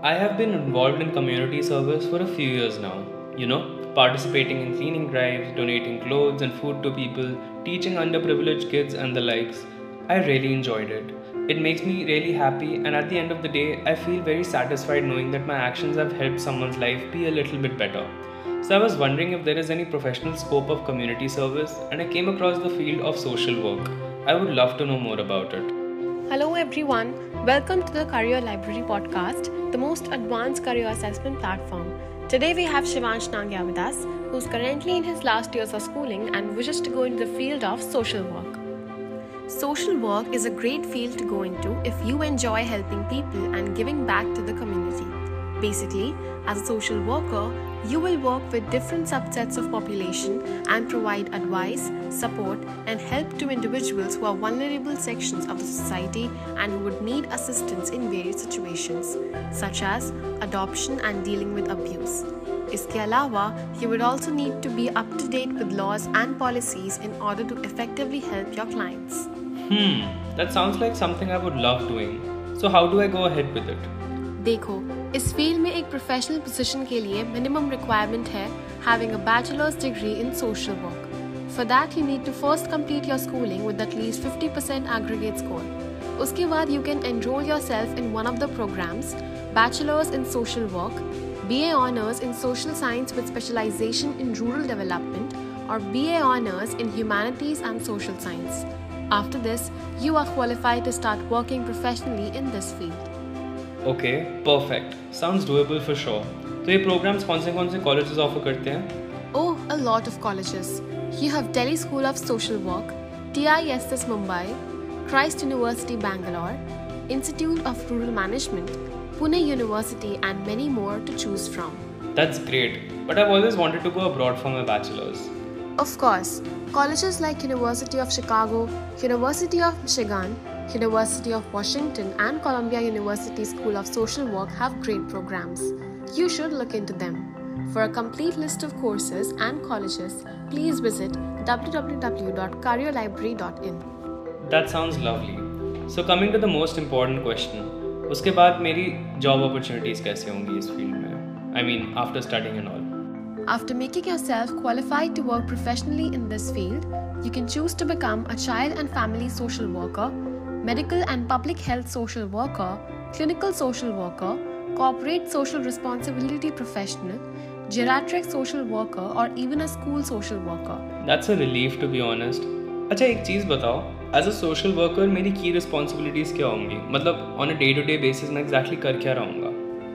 I have been involved in community service for a few years now. You know, participating in cleaning drives, donating clothes and food to people, teaching underprivileged kids, and the likes. I really enjoyed it. It makes me really happy, and at the end of the day, I feel very satisfied knowing that my actions have helped someone's life be a little bit better. So, I was wondering if there is any professional scope of community service, and I came across the field of social work. I would love to know more about it. Hello, everyone. Welcome to the Career Library podcast, the most advanced career assessment platform. Today, we have Shivansh Nangya with us, who's currently in his last years of schooling and wishes to go into the field of social work. Social work is a great field to go into if you enjoy helping people and giving back to the community. Basically, as a social worker, you will work with different subsets of population and provide advice, support, and help to individuals who are vulnerable sections of the society and who would need assistance in various situations, such as adoption and dealing with abuse. इसके अलावा you would also need to be up to date with laws and policies in order to effectively help your clients. Hmm, that sounds like something I would love doing. So, how do I go ahead with it? देखो इस field में एक professional position के लिए minimum requirement है having a bachelor's degree in social work for that you need to first complete your schooling with at least 50% aggregate score उसके बाद you can enrol your self in one of the programmes bachelors in social work BA Honours in Social Science with specialization in Rural Development, or BA Honours in Humanities and Social Science. After this, you are qualified to start working professionally in this field. Okay perfect sounds doable for sure तो ये programmes कौन से कौन से colleges offer करते हैं Oh, a lot of colleges. You have Delhi School of Social Work, TISS Mumbai, Christ University Bangalore, Institute of Rural Management, Pune University, and many more to choose from. That's great, but I've always wanted to go abroad for my bachelor's. Of course, colleges like University of Chicago, University of Michigan, University of Washington and Columbia University School of Social Work have great programs. You should look into them. For a complete list of courses and colleges, please visit www.careerlibrary.in. That sounds lovely. So coming to the most important question, उसके बाद मेरी job opportunities कैसे होंगी इस field में I mean after starting and all After making yourself qualified to work professionally in this field, you can choose to become a child and family social worker, medical and public health social worker, clinical social worker, corporate social responsibility professional, geriatric social worker, or even a school social worker. That's a relief to be honest. अच्छा एक चीज़ बताओ as a social worker मेरी की responsibilities क्या होंगी मतलब on a day to day basis मैं exactly कर क्या रहूँगा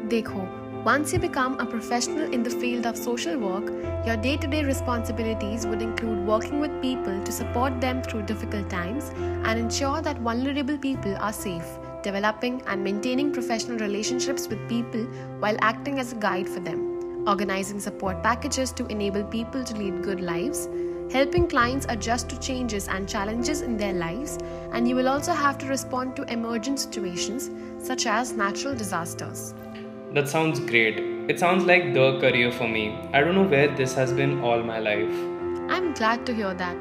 देखो once you become a professional in the field of social work, your day to day responsibilities would include working with people to support them through difficult times and ensure that vulnerable people are safe, developing and maintaining professional relationships with people while acting as a guide for them, organizing support packages to enable people to lead good lives. Helping clients adjust to changes and challenges in their lives, and you will also have to respond to emergent situations such as natural disasters. That sounds great. It sounds like the career for me. I don't know where this has been all my life. I'm glad to hear that.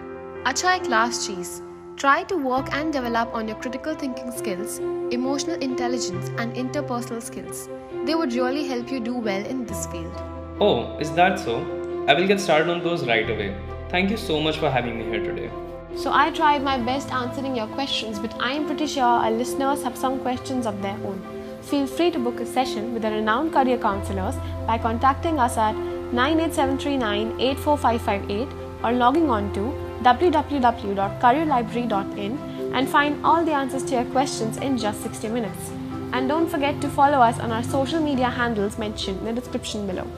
Acha ek last cheese. Try to work and develop on your critical thinking skills, emotional intelligence, and interpersonal skills. They would really help you do well in this field. Oh, is that so? I will get started on those right away. Thank you so much for having me here today. So, I tried my best answering your questions, but I am pretty sure our listeners have some questions of their own. Feel free to book a session with the renowned career counselors by contacting us at 98739 84558 or logging on to www.careerlibrary.in and find all the answers to your questions in just 60 minutes. And don't forget to follow us on our social media handles mentioned in the description below.